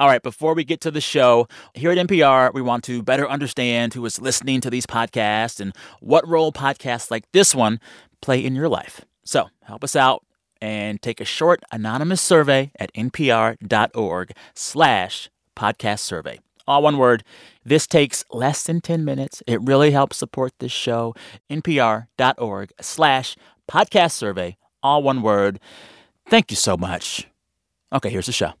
All right, before we get to the show, here at NPR, we want to better understand who is listening to these podcasts and what role podcasts like this one play in your life. So help us out and take a short anonymous survey at npr.org slash podcast survey. All one word. This takes less than 10 minutes. It really helps support this show. npr.org slash podcast survey. All one word. Thank you so much. Okay, here's the show.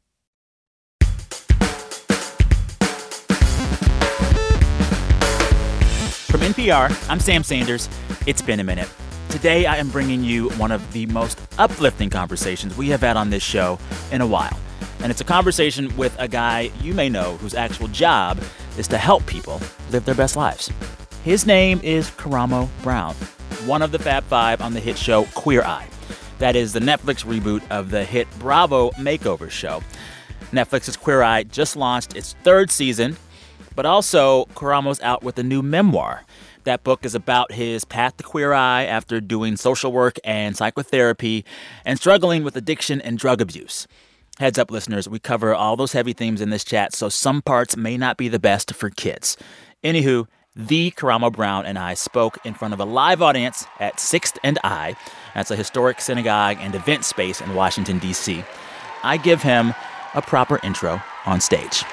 From NPR, I'm Sam Sanders. It's been a minute. Today, I am bringing you one of the most uplifting conversations we have had on this show in a while. And it's a conversation with a guy you may know whose actual job is to help people live their best lives. His name is Karamo Brown, one of the Fab Five on the hit show Queer Eye. That is the Netflix reboot of the hit Bravo makeover show. Netflix's Queer Eye just launched its third season, but also Karamo's out with a new memoir. That book is about his path to Queer Eye after doing social work and psychotherapy and struggling with addiction and drug abuse. Heads up, listeners, we cover all those heavy themes in this chat, so some parts may not be the best for kids. Anywho, the Karamo Brown and I spoke in front of a live audience at 6th and I. That's a historic synagogue and event space in Washington, D.C. I give him a proper intro on stage.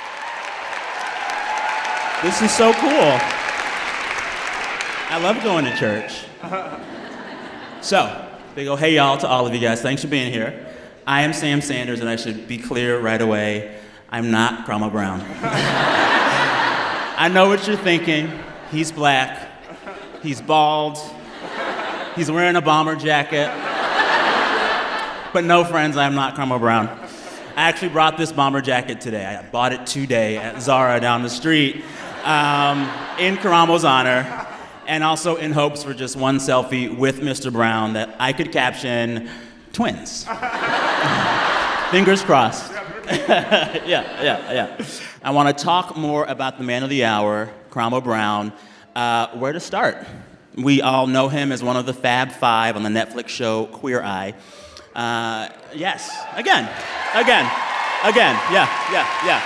This is so cool. I love going to church. So, they go, hey, y'all, to all of you guys. Thanks for being here. I am Sam Sanders, and I should be clear right away I'm not Karamo Brown. I know what you're thinking. He's black, he's bald, he's wearing a bomber jacket. But no, friends, I'm not Karamo Brown. I actually brought this bomber jacket today. I bought it today at Zara down the street um, in Karamo's honor, and also in hopes for just one selfie with Mr. Brown that I could caption twins. Fingers crossed. yeah, yeah, yeah. I want to talk more about the man of the hour, Karamo Brown. Uh, where to start? We all know him as one of the Fab Five on the Netflix show Queer Eye. Uh, yes, again, again, again, yeah, yeah, yeah.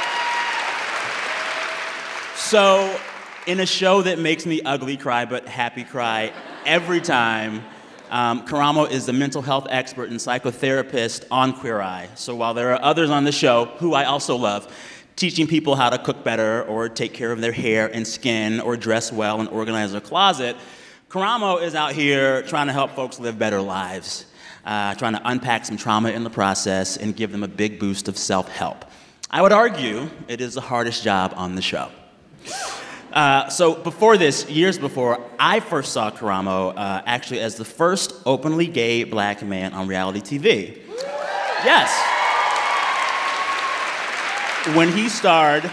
So, in a show that makes me ugly cry but happy cry every time, um, Karamo is the mental health expert and psychotherapist on Queer Eye. So while there are others on the show who I also love, teaching people how to cook better or take care of their hair and skin or dress well and organize their closet, Karamo is out here trying to help folks live better lives, uh, trying to unpack some trauma in the process and give them a big boost of self help. I would argue it is the hardest job on the show. Uh, so before this, years before, I first saw Karamo uh, actually as the first openly gay black man on reality TV. Yes. When he starred,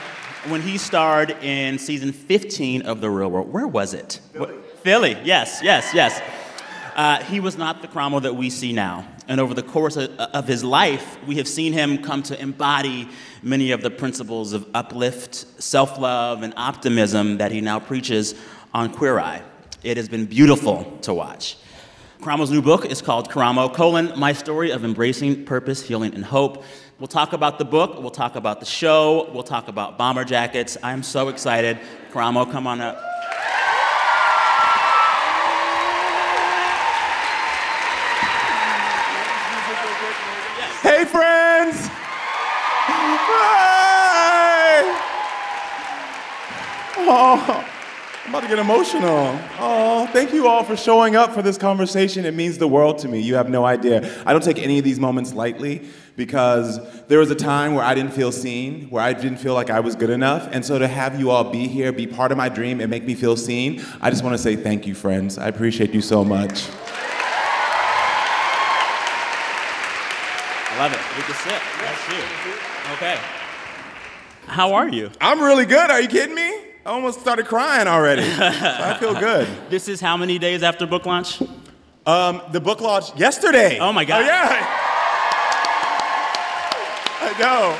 when he starred in season 15 of The Real World, where was it? Philly. Philly. Yes, yes, yes. Uh, he was not the Karamo that we see now. And over the course of, of, his life, we have seen him come to embody many of the principles of uplift, self love, and optimism that he now preaches on Queer Eye. It has been beautiful to watch. Karamo's new book is called Karamo, colon, My Story of Embracing Purpose, Healing, and Hope. We'll talk about the book, we'll talk about the show, we'll talk about bomber jackets. I'm so excited. Karamo, come on up. Oh, I'm about to get emotional. Oh, thank you all for showing up for this conversation. It means the world to me. You have no idea. I don't take any of these moments lightly because there was a time where I didn't feel seen, where I didn't feel like I was good enough. And so to have you all be here, be part of my dream, and make me feel seen, I just want to say thank you, friends. I appreciate you so much. I Love it. We can sit. That's you. Okay. How are you? I'm really good. Are you kidding me? I almost started crying already. so I feel good. This is how many days after book launch? Um, the book launch yesterday. Oh my God. Oh, yeah. I know.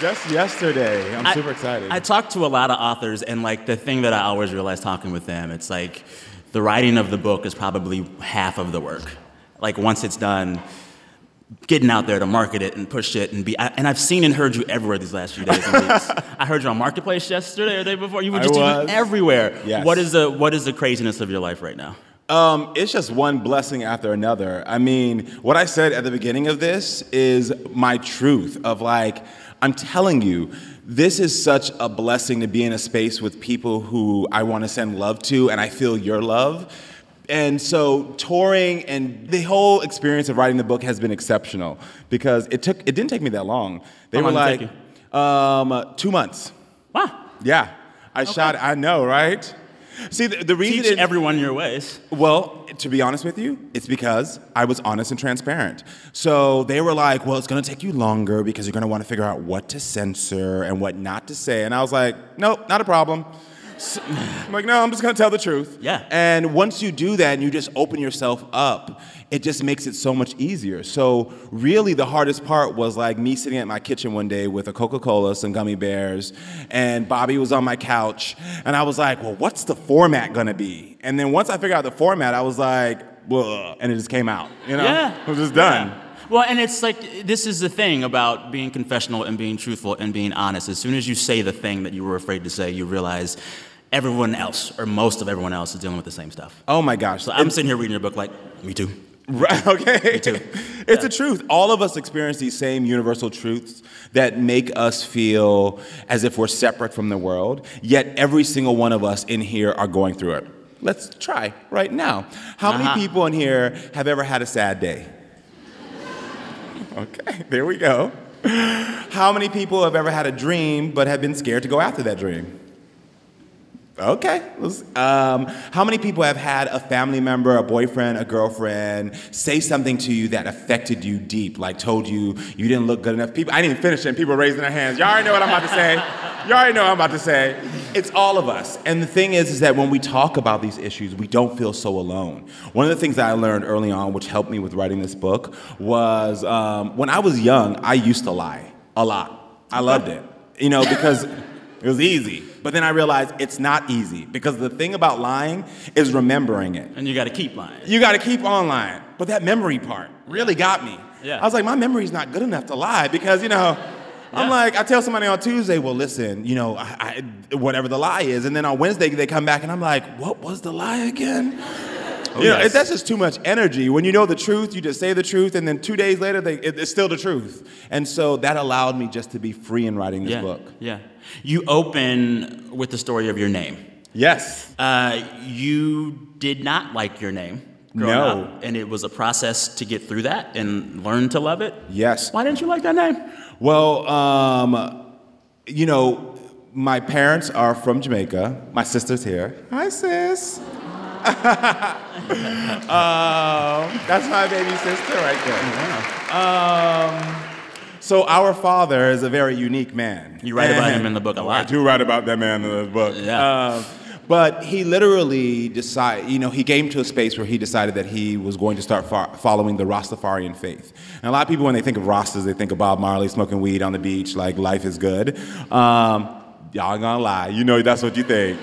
Just yesterday. I'm I- super excited. I talked to a lot of authors, and like the thing that I always realize talking with them, it's like the writing of the book is probably half of the work. Like once it's done, getting out there to market it and push it and be. I, and I've seen and heard you everywhere these last few days and weeks. I heard you on Marketplace yesterday or the day before. You were just everywhere. Yes. What is the what is the craziness of your life right now? Um, it's just one blessing after another. I mean, what I said at the beginning of this is my truth of like, I'm telling you, this is such a blessing to be in a space with people who I want to send love to, and I feel your love. And so touring and the whole experience of writing the book has been exceptional because it took it didn't take me that long. They How were long did it like take um, two months. Wow. Yeah, I shot. I know, right? See, the, the reason Teach it- everyone your ways. well, to be honest with you, it's because I was honest and transparent. So they were like, well, it's gonna take you longer because you're gonna wanna figure out what to censor and what not to say. And I was like, nope, not a problem. So- I'm like, no, I'm just gonna tell the truth. Yeah. And once you do that and you just open yourself up, it just makes it so much easier. So really the hardest part was like me sitting at my kitchen one day with a Coca-Cola, some gummy bears, and Bobby was on my couch, and I was like, well, what's the format gonna be? And then once I figured out the format, I was like, well, and it just came out. You know? Yeah. It was just done. Yeah. Well, and it's like this is the thing about being confessional and being truthful and being honest. As soon as you say the thing that you were afraid to say, you realize everyone else or most of everyone else is dealing with the same stuff. Oh my gosh. So I'm sitting here reading your book like, me too. Right, okay. Me too. It's the truth. All of us experience these same universal truths that make us feel as if we're separate from the world, yet every single one of us in here are going through it. Let's try right now. How Uh-huh. many people in here have ever had a sad day? Okay, there we go. How many people have ever had a dream but have been scared to go after that dream? Okay. Um, how many people have had a family member, a boyfriend, a girlfriend say something to you that affected you deep, like told you you didn't look good enough? People, I didn't even finish it, and people raising their hands. Y'all already know what I'm about to say. Y'all already know what I'm about to say. It's all of us. And the thing is, is that when we talk about these issues, we don't feel so alone. One of the things that I learned early on, which helped me with writing this book, was um, when I was young, I used to lie a lot. I loved it, you know, because it was easy. But then I realized it's not easy because the thing about lying is remembering it. And you got to keep lying. You got to keep on lying. But that memory part really got me. Yeah. I was like, my memory's not good enough to lie because, you know, I'm like, I tell somebody on Tuesday, well, listen, you know, I, I, whatever the lie is. And then on Wednesday, they come back and I'm like, what was the lie again? Oh, you know, yes. that's just too much energy. When you know the truth, you just say the truth, and then two days later, they, it, it's still the truth. And so that allowed me just to be free in writing this yeah. book. Yeah. You open with the story of your name. Yes. Uh, you did not like your name No. up, and it was a process to get through that and learn to love it. Yes. Why didn't you like that name? Well, um, you know, my parents are from Jamaica. My sister's here. Hi, sis. um, that's my baby sister right there. Um, so our father is a very unique man. You write about him in the book a lot. I do write about that man in the book. Yeah. Um, but he literally decided, you know, he came to a space where he decided that he was going to start fo- following the Rastafarian faith. And a lot of people, when they think of Rastas, they think of Bob Marley smoking weed on the beach, like life is good. Um, y'all ain't gonna lie, you know that's what you think.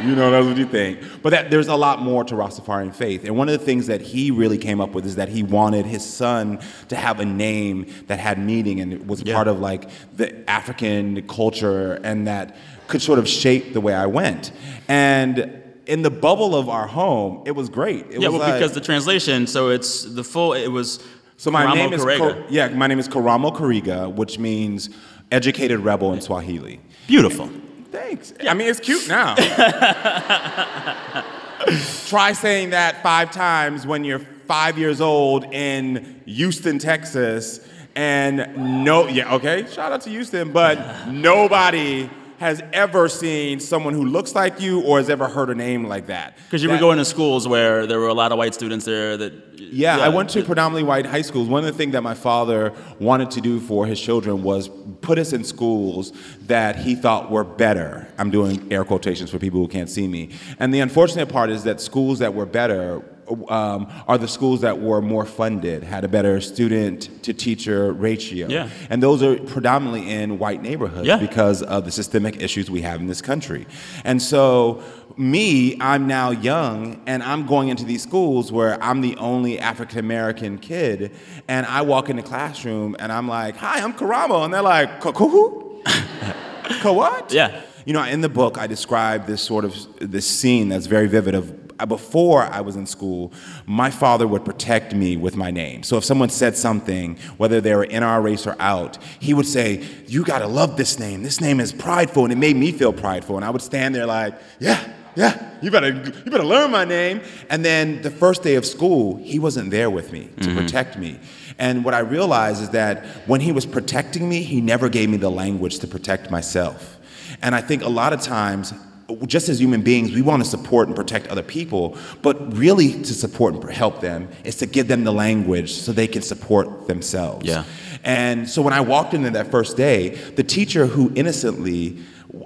You know that's what you think. But that, there's a lot more to Rastafarian faith. And one of the things that he really came up with is that he wanted his son to have a name that had meaning and it was Yeah. part of like the African culture and that could sort of shape the way I went. And in the bubble of our home, it was great. It yeah, was well, like- because the translation, so it's the full, it was so my Karamo name is. Ko- yeah, my name is Karamo Kariga, which means educated rebel in Swahili. Beautiful. Thanks. I mean, it's cute now. Try saying that five times when you're five years old in Houston, Texas, and no, yeah, okay, shout out to Houston, but nobody has ever seen someone who looks like you or has ever heard a name like that. Because you were going to schools where there were a lot of white students there that. Yeah, I went to predominantly white high schools. One of the things that my father wanted to do for his children was put us in schools that he thought were better. I'm doing air quotations for people who can't see me. And the unfortunate part is that schools that were better um, are the schools that were more funded, had a better student to teacher ratio. Yeah. And those are predominantly in white neighborhoods Yeah. because of the systemic issues we have in this country. And so, me, I'm now young and I'm going into these schools where I'm the only African American kid, and I walk in the classroom and I'm like, Hi, I'm Karamo. And they're like, "Ka- ka- who? Ka what? Yeah. You know, in the book, I describe this sort of this scene that's very vivid of before I was in school, my father would protect me with my name. So if someone said something, whether they were in our race or out, he would say, "You gotta love this name. This name is prideful," and it made me feel prideful. And I would stand there like, "Yeah, yeah, you better, you better learn my name." And then the first day of school, he wasn't there with me to mm-hmm. protect me. And what I realized is that when he was protecting me, he never gave me the language to protect myself. And I think a lot of times, just as human beings, we want to support and protect other people, but really to support and help them is to give them the language so they can support themselves. Yeah. And so when I walked into that first day, the teacher who innocently,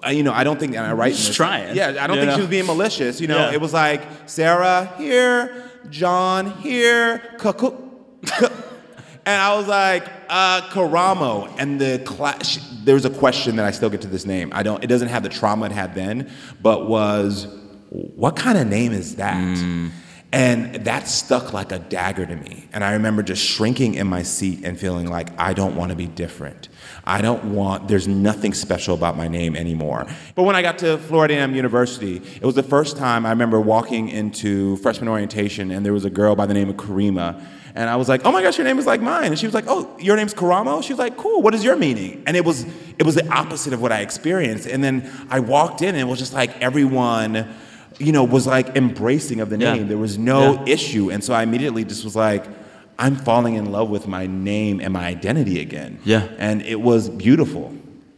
you know, I don't think, and I write in Just trying, Yeah, I don't think know? she was being malicious. You know, Yeah. it was like Sarah here, John here, Kaku. And I was like, uh, Karamo. And the class, there was a question that I still get to this name. I don't, it doesn't have the trauma it had then, but was, what kind of name is that? And that stuck like a dagger to me. And I remember just shrinking in my seat and feeling like, I don't want to be different. I don't want, there's nothing special about my name anymore. But when I got to Florida A&M University, it was the first time I remember walking into freshman orientation and there was a girl by the name of Karima. And I was like, oh my gosh, your name is like mine. And she was like, oh, your name's Karamo? She was like, cool, what is your meaning? And it was, it was the opposite of what I experienced. And then I walked in and it was just like everyone, you know, was like embracing of the Yeah. name. There was no Yeah. issue. And so I immediately just was like, I'm falling in love with my name and my identity again. Yeah. And it was beautiful.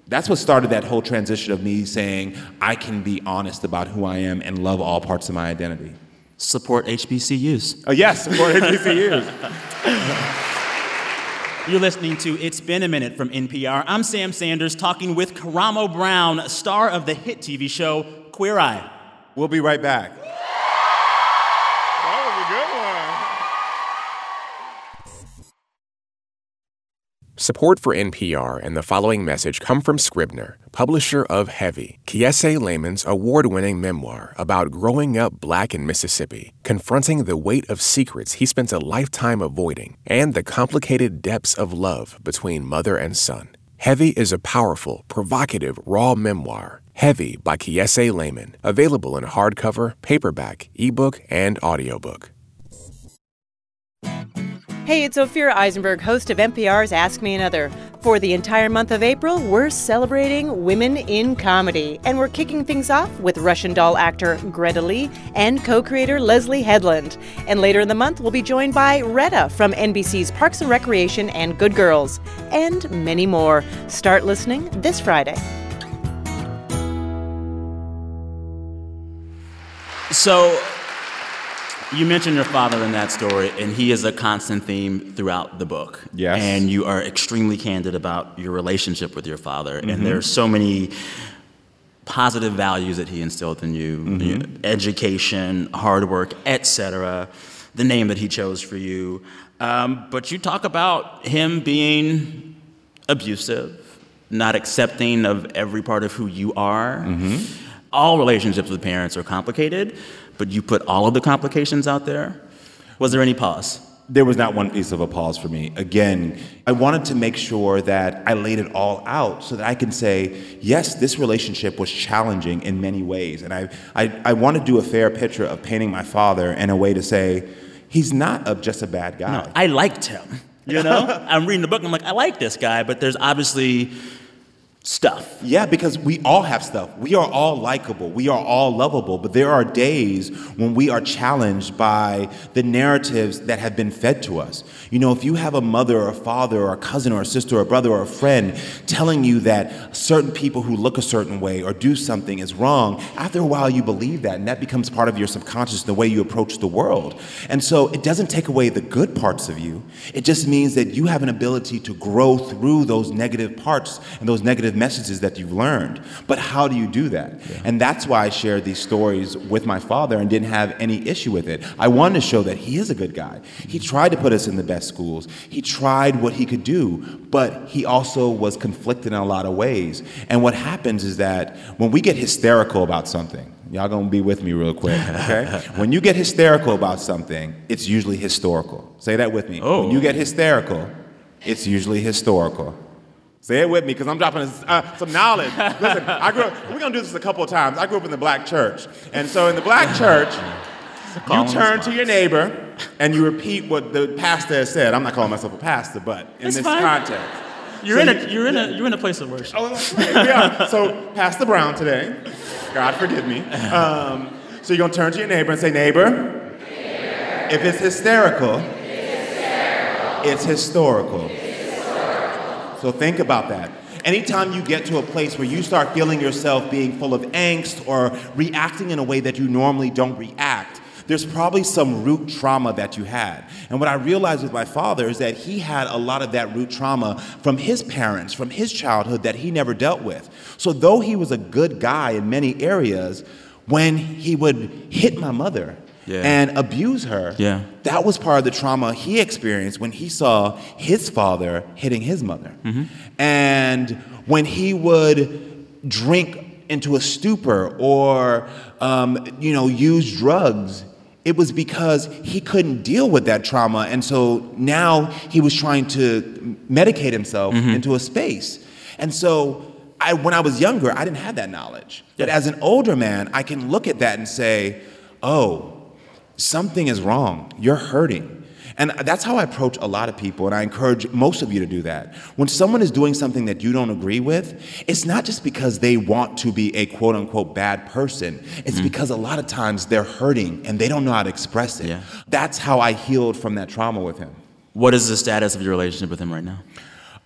That's what started that whole transition of me saying, I can be honest about who I am and love all parts of my identity. Support HBCUs. Oh, yes, for HBCUs. You're listening to It's Been a Minute from NPR. I'm Sam Sanders talking with Karamo Brown, star of the hit TV show Queer Eye. We'll be right back. Support for NPR and the following message come from Scribner, publisher of Heavy, Kiese Laymon's award winning memoir about growing up black in Mississippi, confronting the weight of secrets he spent a lifetime avoiding, and the complicated depths of love between mother and son. Heavy is a powerful, provocative, raw memoir. Heavy by Kiese Laymon, available in hardcover, paperback, ebook, and audiobook. Hey, it's Ophira Eisenberg, host of NPR's Ask Me Another. For the entire month of April, we're celebrating women in comedy, and we're kicking things off with Russian doll actor Greta Lee and co creator Leslie Headland. And later in the month, we'll be joined by Retta from NBC's Parks and Recreation and Good Girls, and many more. Start listening this Friday. So, you mentioned your father in that story, and he is a constant theme throughout the book. Yes. And you are extremely candid about your relationship with your father. Mm-hmm. And there are so many positive values that he instilled in you, Mm-hmm. you know, education, hard work, etc. The name that he chose for you. Um, but you talk about him being abusive, not accepting of every part of who you are. Mm-hmm. All relationships with parents are complicated, but you put all of the complications out there. Was there any pause? There was not one piece of a pause for me. Again, I wanted to make sure that I laid it all out so that I can say, yes, this relationship was challenging in many ways. And I, I, I want to do a fair picture of painting my father in a way to say, he's not a, just a bad guy. No, I liked him. You know, I'm reading the book. and I'm like, I like this guy, but there's obviously stuff. Yeah, because we all have stuff. We are all likable. We are all lovable. But there are days when we are challenged by the narratives that have been fed to us. You know, if you have a mother or a father or a cousin or a sister or a brother or a friend telling you that certain people who look a certain way or do something is wrong, after a while you believe that, and that becomes part of your subconscious, the way you approach the world. And so it doesn't take away the good parts of you. It just means that you have an ability to grow through those negative parts and those negative messages that you've learned. But how do you do that? Yeah. And that's why I shared these stories with my father and didn't have any issue with it. I wanted to show that he is a good guy. He tried to put us in the best schools, he tried what he could do, but he also was conflicted in a lot of ways. And what happens is that when we get hysterical about something, Y'all gonna be with me real quick, okay? when you get hysterical about something, it's usually historical. Say that with me. Oh. When you get hysterical, it's usually historical. Say it with me, because I'm dropping uh, some knowledge. Listen, I grew up, we're gonna do this a couple of times. I grew up in the black church. And so in the black church, you turn to your neighbor and you repeat what the pastor has said. I'm not calling myself a pastor, but in it's this fine. context. You're, so in a, you're, in a, you're in a place of worship. Oh, right. yeah. So, Pastor Brown today, God forgive me. Um, so, you're going to turn to your neighbor and say, Neighbor, neighbor. if it's hysterical, if it's, hysterical it's historical. So, think about that. Anytime you get to a place where you start feeling yourself being full of angst or reacting in a way that you normally don't react, there's probably some root trauma that you had. And what I realized with my father is that he had a lot of that root trauma from his parents, from his childhood that he never dealt with. So, though he was a good guy in many areas, when he would hit my mother, yeah. and abuse her. Yeah. That was part of the trauma he experienced when he saw his father hitting his mother. Mm-hmm. And when he would drink into a stupor or um, you know use drugs it was because he couldn't deal with that trauma. And so now he was trying to medicate himself mm-hmm. into a space. And so I, when I was younger, I didn't have that knowledge. But as an older man, I can look at that and say, oh, something is wrong. You're hurting. And that's how I approach a lot of people, and I encourage most of you to do that. When someone is doing something that you don't agree with, it's not just because they want to be a quote unquote bad person, it's mm-hmm. because a lot of times they're hurting and they don't know how to express it. Yeah. That's how I healed from that trauma with him. What is the status of your relationship with him right now?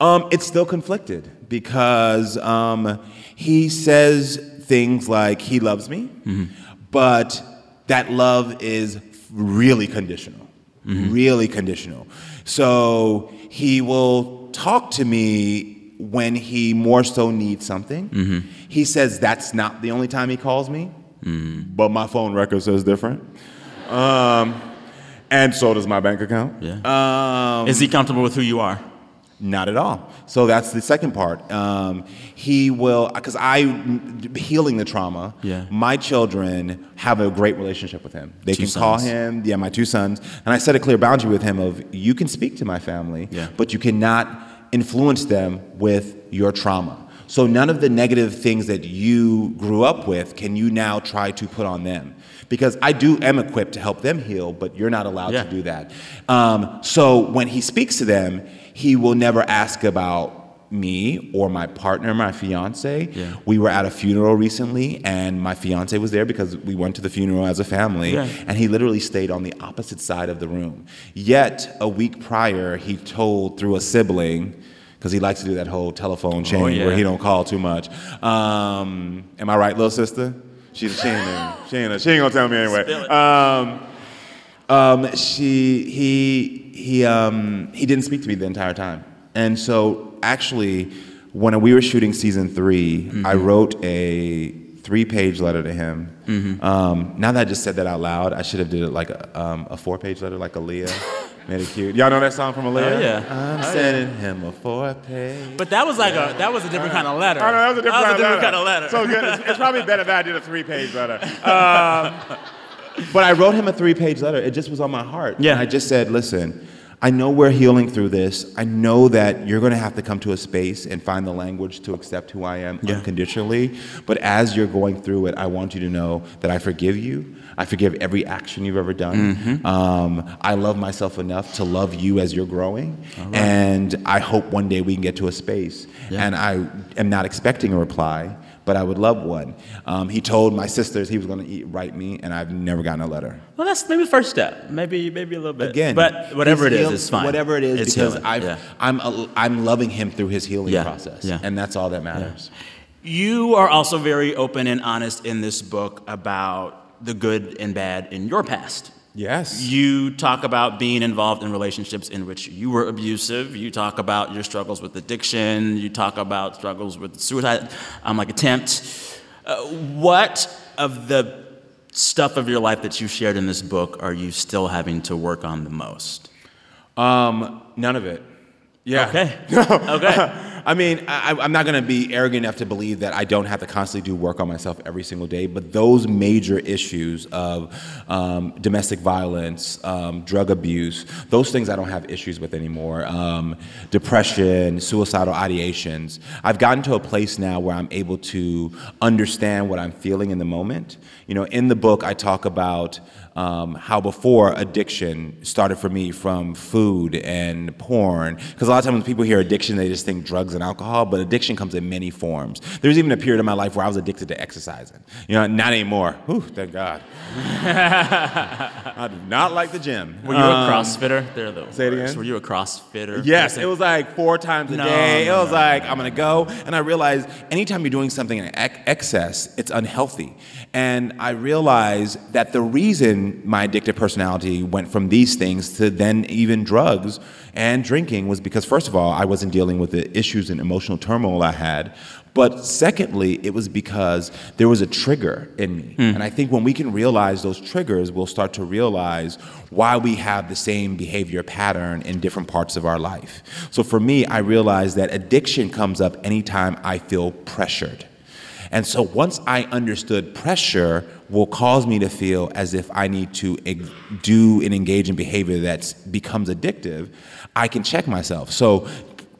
Um, it's still conflicted because um, he says things like he loves me, mm-hmm. but that love is really conditional mm-hmm. really conditional. So he will talk to me when he more so needs something. Mm-hmm. He says that's not the only time he calls me, mm-hmm. but my phone record says different. Um, and so does my bank account. Yeah. Um, Is he comfortable with who you are? Not at all. So that's the second part. Um, he will, because I healing the trauma. Yeah. My children have a great relationship with him. They two can sons. call him. Yeah, my two sons. And I set a clear boundary with him of you can speak to my family, yeah. but you cannot influence them with your trauma. So none of the negative things that you grew up with can you now try to put on them because I do am equipped to help them heal, but you're not allowed yeah. to do that. Um, so when he speaks to them, he will never ask about me or my partner, my fiance. Yeah. We were at a funeral recently, and my fiance was there because we went to the funeral as a family, yeah. and he literally stayed on the opposite side of the room. Yet, a week prior, he told through a sibling, because he likes to do that whole telephone chain oh, yeah. where he don't call too much. Um, am I right, little sister? She, she, ain't, she, ain't, she ain't gonna tell me anyway. Um, um, she, he, he, um, he didn't speak to me the entire time. And so, actually, when we were shooting season 3 mm-hmm. I wrote a three-page letter to him. Mm-hmm. Um, now that I just said that out loud, I should have did it like a, um, a four-page letter, like Aaliyah. Made it cute. Y'all know that song from Aaliyah? Oh, yeah. I'm oh, sending yeah. him a four-page. But that was like a that was a different kind of letter. I know that was a different, that was kind, a of different kind of letter. So good. It's, it's, probably better that I did a three-page letter. Um, but I wrote him a three page letter. It just was on my heart. Yeah. And I just said, listen, I know we're healing through this. I know that you're going to have to come to a space and find the language to accept who I am yeah. unconditionally. But as you're going through it, I want you to know that I forgive you. I forgive every action you've ever done. Mm-hmm. Um, I love myself enough to love you as you're growing. Right. And I hope one day we can get to a space. Yeah. And I am not expecting a reply but I would love one. Um, he told my sisters he was going to write me, and I've never gotten a letter. Well, that's maybe the first step. Maybe maybe a little bit. Again, but whatever it is, it's fine. Whatever it is, it's because. I've, yeah. I'm I'm loving him through his healing yeah. process, yeah. and that's all that matters. You are also very open and honest in this book about the good and bad in your past Yes. You talk about being involved in relationships in which you were abusive. You talk about your struggles with addiction. You talk about struggles with suicide, um, like attempt. Uh, what of the stuff of your life that you shared in this book are you still having to work on the most? Um, none of it. Yeah. Okay. okay. I mean, I, am not going to be arrogant enough to believe that I don't have to constantly do work on myself every single day. But those major issues of um, domestic violence, um, drug abuse, those things I don't have issues with anymore. Um, depression, suicidal ideations. I've gotten to a place now where I'm able to understand what I'm feeling in the moment. You know, in the book, I talk about um, how before addiction started for me from food and porn. Because a lot of times when people hear addiction, they just think drugs and alcohol, but addiction comes in many forms. There was even a period in my life where I was addicted to exercising. You know, not anymore. Whew, thank God. I do not like the gym. Were you um, a CrossFitter? They're the say it again. Were you a CrossFitter? Yes, it was like four times a no, day. No, it was no, like I'm gonna go, and I realized anytime you're doing something in excess, it's unhealthy. And I realized that the reason my addictive personality went from these things to then even drugs and drinking was because, first of all, I wasn't dealing with the issues and emotional turmoil I had. But secondly, it was because there was a trigger in me. Mm. And I think when we can realize those triggers, we'll start to realize why we have the same behavior pattern in different parts of our life. So for me, I realized that addiction comes up anytime I feel pressured. And so once I understood pressure will cause me to feel as if I need to do and engage in behavior that becomes addictive, I can check myself. So,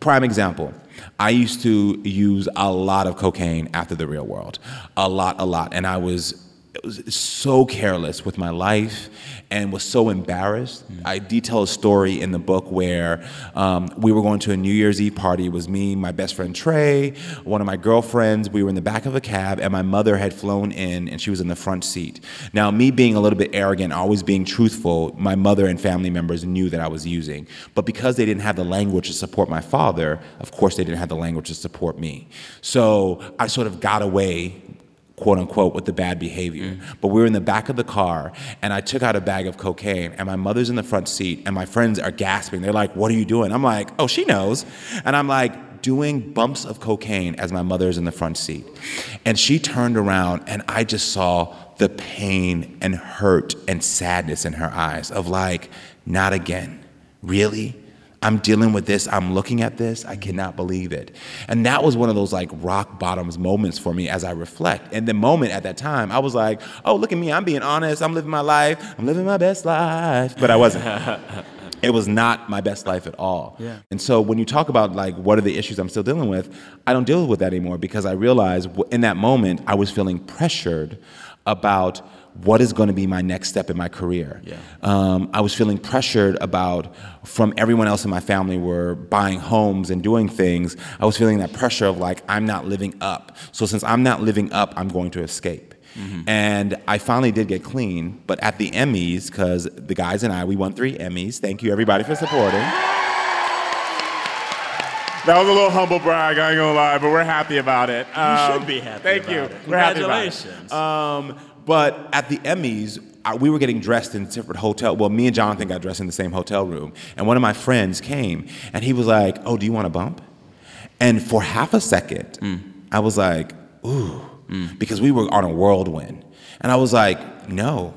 prime example. I used to use a lot of cocaine after the real world. A lot, a lot. And I was was so careless with my life and was so embarrassed. Mm. I detail a story in the book where um, we were going to a New Year's Eve party. It was me, my best friend Trey, one of my girlfriends. We were in the back of a cab, and my mother had flown in, and she was in the front seat. Now, me being a little bit arrogant, always being truthful, my mother and family members knew that I was using. But because they didn't have the language to support my father, of course, they didn't have the language to support me. So I sort of got away quote unquote, with the bad behavior. Mm. But we were in the back of the car, and I took out a bag of cocaine, and my mother's in the front seat, and my friends are gasping. They're like, What are you doing? I'm like, Oh, she knows. And I'm like, doing bumps of cocaine as my mother's in the front seat. And she turned around, and I just saw the pain and hurt and sadness in her eyes of like, Not again. Really? I'm dealing with this. I'm looking at this. I cannot believe it. And that was one of those like rock bottoms moments for me as I reflect. And the moment at that time, I was like, oh, look at me. I'm being honest. I'm living my life. I'm living my best life. But I wasn't. it was not my best life at all. Yeah. And so when you talk about like what are the issues I'm still dealing with, I don't deal with that anymore because I realized in that moment I was feeling pressured about what is going to be my next step in my career. Yeah. Um, I was feeling pressured about from everyone else in my family were buying homes and doing things. I was feeling that pressure of like I'm not living up. So since I'm not living up, I'm going to escape. Mm-hmm. And I finally did get clean, but at the Emmys, because the guys and I, we won three Emmys. Thank you everybody for supporting. That was a little humble brag, I ain't gonna lie, but we're happy about it. Um, you should um, be happy. Thank you. It. Congratulations. Um, but at the Emmys, we were getting dressed in different hotel. Well, me and Jonathan got dressed in the same hotel room, and one of my friends came, and he was like, "Oh, do you want a bump?" And for half a second, mm. I was like, "Ooh," mm. because we were on a whirlwind, and I was like, "No."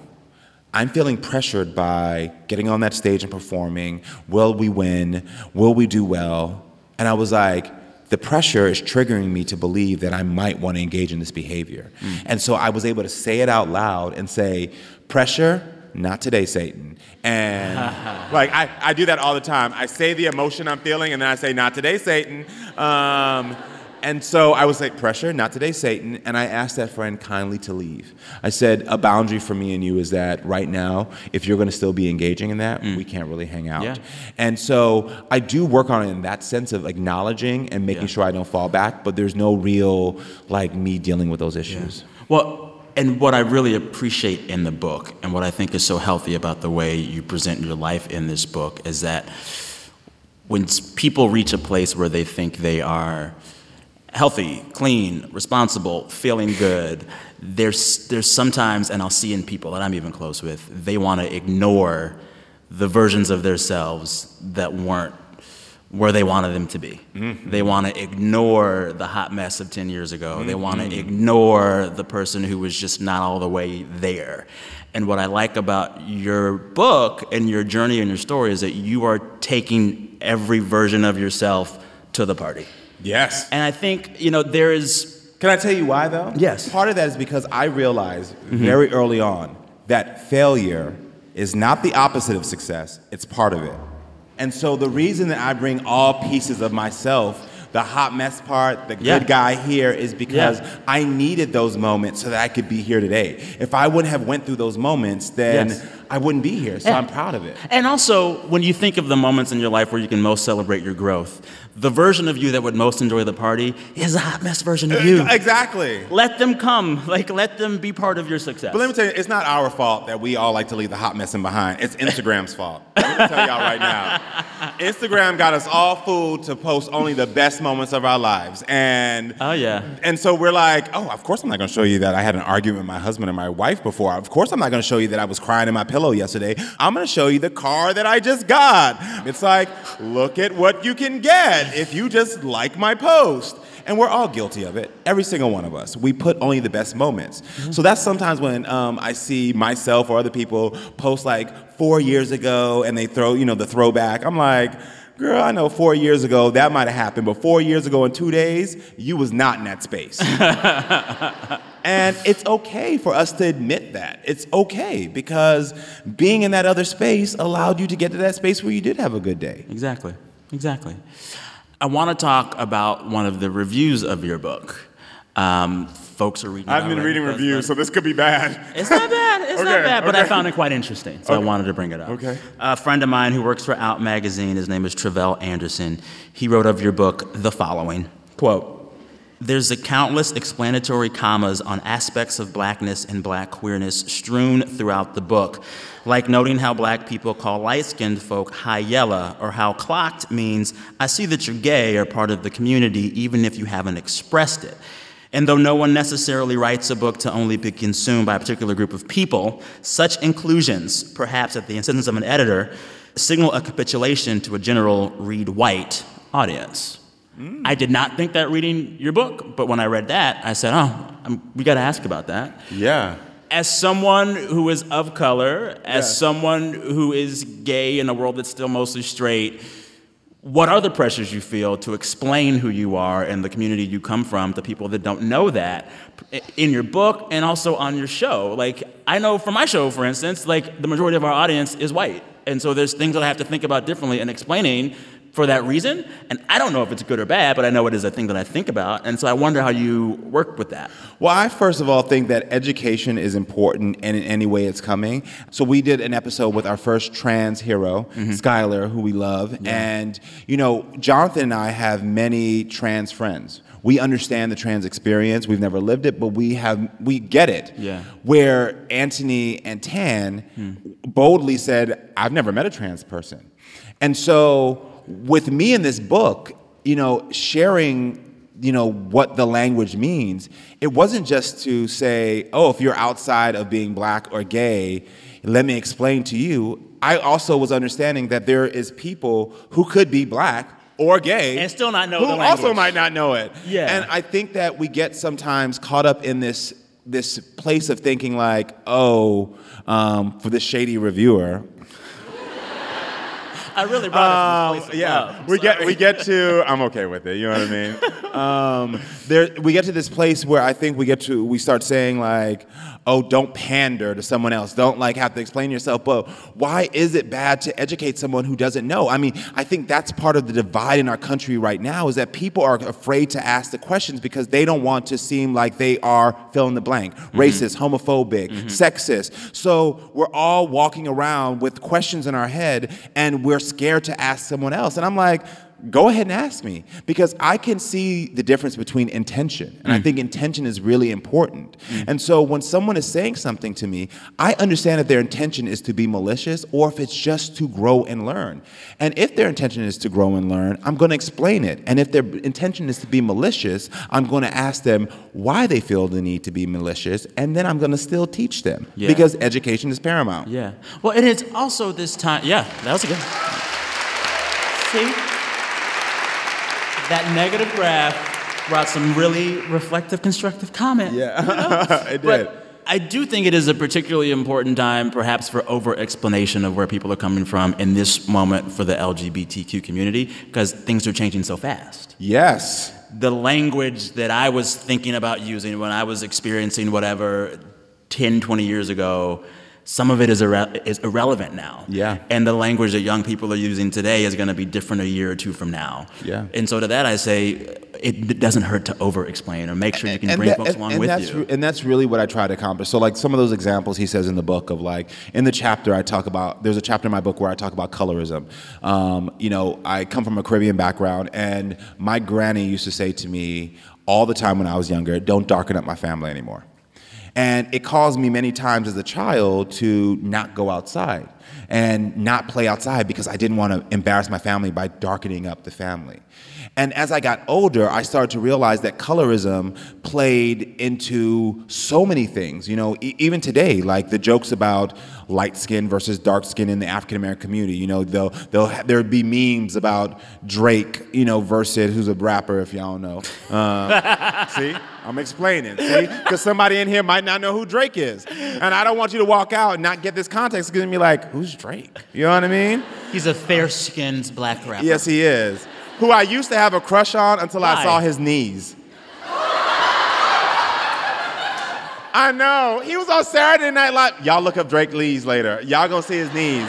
I'm feeling pressured by getting on that stage and performing. Will we win? Will we do well? And I was like, the pressure is triggering me to believe that I might want to engage in this behavior. Mm. And so I was able to say it out loud and say, pressure, not today, Satan. And like I, I do that all the time. I say the emotion I'm feeling and then I say, not today, Satan. Um, and so I was like, pressure, not today, Satan. And I asked that friend kindly to leave. I said, a boundary for me and you is that right now, if you're going to still be engaging in that, mm. we can't really hang out. Yeah. And so I do work on it in that sense of acknowledging and making yeah. sure I don't fall back, but there's no real, like, me dealing with those issues. Yeah. Well, and what I really appreciate in the book, and what I think is so healthy about the way you present your life in this book, is that when people reach a place where they think they are healthy, clean, responsible, feeling good. There's there's sometimes, and I'll see in people that I'm even close with, they want to ignore the versions of themselves that weren't where they wanted them to be. Mm-hmm. They want to ignore the hot mess of 10 years ago. Mm-hmm. They want to ignore the person who was just not all the way there. And what I like about your book and your journey and your story is that you are taking every version of yourself to the party. Yes. And I think, you know, there is. Can I tell you why, though? Yes. Part of that is because I realized mm-hmm. very early on that failure is not the opposite of success, it's part of it. And so the reason that I bring all pieces of myself the hot mess part, the good yeah. guy here is because yeah. I needed those moments so that I could be here today. If I wouldn't have went through those moments, then yes. I wouldn't be here. So and, I'm proud of it. And also, when you think of the moments in your life where you can most celebrate your growth, the version of you that would most enjoy the party is a hot mess version of you. Exactly. Let them come. Like, let them be part of your success. But let me tell you, it's not our fault that we all like to leave the hot mess in behind. It's Instagram's fault. Let me tell y'all right now. Instagram got us all fooled to post only the best moments of our lives. And oh yeah. And so we're like, oh, of course I'm not gonna show you that I had an argument with my husband and my wife before. Of course I'm not gonna show you that I was crying in my pillow yesterday. I'm gonna show you the car that I just got. It's like, look at what you can get if you just like my post. And we're all guilty of it, every single one of us. We put only the best moments. Mm-hmm. So that's sometimes when um, I see myself or other people post like four years ago and they throw, you know, the throwback. I'm like, girl, I know four years ago that might have happened, but four years ago in two days, you was not in that space. and it's okay for us to admit that. It's okay because being in that other space allowed you to get to that space where you did have a good day. Exactly. Exactly. I want to talk about one of the reviews of your book. Um, folks are reading. I've been reading reviews, so this could be bad. It's not bad. It's okay, not bad, but I found it quite interesting, so okay. I wanted to bring it up. Okay. A friend of mine who works for Out Magazine, his name is Tre'vell Anderson. He wrote of your book the following quote. There's a countless explanatory commas on aspects of blackness and black queerness strewn throughout the book like noting how black people call light skinned folk high yellow, or how clocked means, I see that you're gay or part of the community, even if you haven't expressed it. And though no one necessarily writes a book to only be consumed by a particular group of people, such inclusions, perhaps at the insistence of an editor, signal a capitulation to a general read white audience. Mm. I did not think that reading your book, but when I read that, I said, oh, I'm, we got to ask about that. Yeah as someone who is of color, as yeah. someone who is gay in a world that's still mostly straight, what are the pressures you feel to explain who you are and the community you come from to people that don't know that in your book and also on your show? Like, I know for my show, for instance, like the majority of our audience is white. And so there's things that I have to think about differently in explaining for that reason. And I don't know if it's good or bad, but I know it is a thing that I think about. And so I wonder how you work with that. Well, I first of all think that education is important and in any way it's coming. So we did an episode with our first trans hero, mm-hmm. Skyler, who we love. Yeah. And, you know, Jonathan and I have many trans friends. We understand the trans experience. We've never lived it, but we have we get it. Yeah. Where Antoni and Tan hmm. boldly said, "I've never met a trans person," and so with me in this book, you know, sharing you know what the language means it wasn't just to say oh if you're outside of being black or gay let me explain to you. I also was understanding that there is people who could be black or gay and still not know who the language. also might not know it. Yeah. And i think that we get sometimes caught up in this this place of thinking like oh um, for this shady reviewer I really brought it um, yeah, we get we get to. I'm okay with it. You know what I mean? um, there, we get to this place where I think we get to. We start saying like, oh, don't pander to someone else. Don't like have to explain yourself. But why is it bad to educate someone who doesn't know? I mean, I think that's part of the divide in our country right now is that people are afraid to ask the questions because they don't want to seem like they are fill in the blank, mm-hmm. racist, homophobic, mm-hmm. sexist. So we're all walking around with questions in our head and we're scared to ask someone else. And I'm like, go ahead and ask me because I can see the difference between intention. And I mm. think intention is really important. Mm. And so when someone is saying something to me, I understand if their intention is to be malicious or if it's just to grow and learn. And if their intention is to grow and learn, I'm going to explain it. And if their intention is to be malicious, I'm going to ask them why they feel the need to be malicious. And then I'm going to still teach them Yeah. because education is paramount. Yeah. Well, and it's also this time. Yeah, that was a good. See? That negative graph brought some really reflective, constructive comment. Yeah, it did. But I do think it is a particularly important time, perhaps, for over explanation of where people are coming from in this moment for the LGBTQ community, because things are changing so fast. yes. The language that I was thinking about using when I was experiencing whatever 10, 20 years ago, some of it is, irre- is irrelevant now. Yeah. And the language that young people are using today is going to be different a year or two from now. Yeah. And so to that, I say it doesn't hurt to over explain or make sure you can and bring that- folks and- along and with that's you. and that's really what I try to accomplish. So, like some of those examples he says in the book of like in the chapter I talk about. There's a chapter in my book where I talk about colorism. Um, you know, I come from a Caribbean background, and my granny used to say to me all the time when I was younger, "Don't darken up my family anymore." And it caused me many times as a child to not go outside and not play outside because I didn't want to embarrass my family by darkening up the family. And as I got older, I started to realize that colorism played into so many things. You know, e- even today, like the jokes about light skin versus dark skin in the African American community. You know, they'll, they'll, there'd be memes about Drake, you know, versus who's a rapper, if y'all know. Uh, see? I'm explaining, see? Because somebody in here might not know who Drake is. And I don't want you to walk out and not get this context. because going to be like, who's Drake? You know what I mean? He's a fair-skinned black rapper. Yes, he is. Who I used to have a crush on until I saw his knees. I know. He was on Saturday Night Live. Y'all look up Drake Lee's later. Y'all gonna see his knees.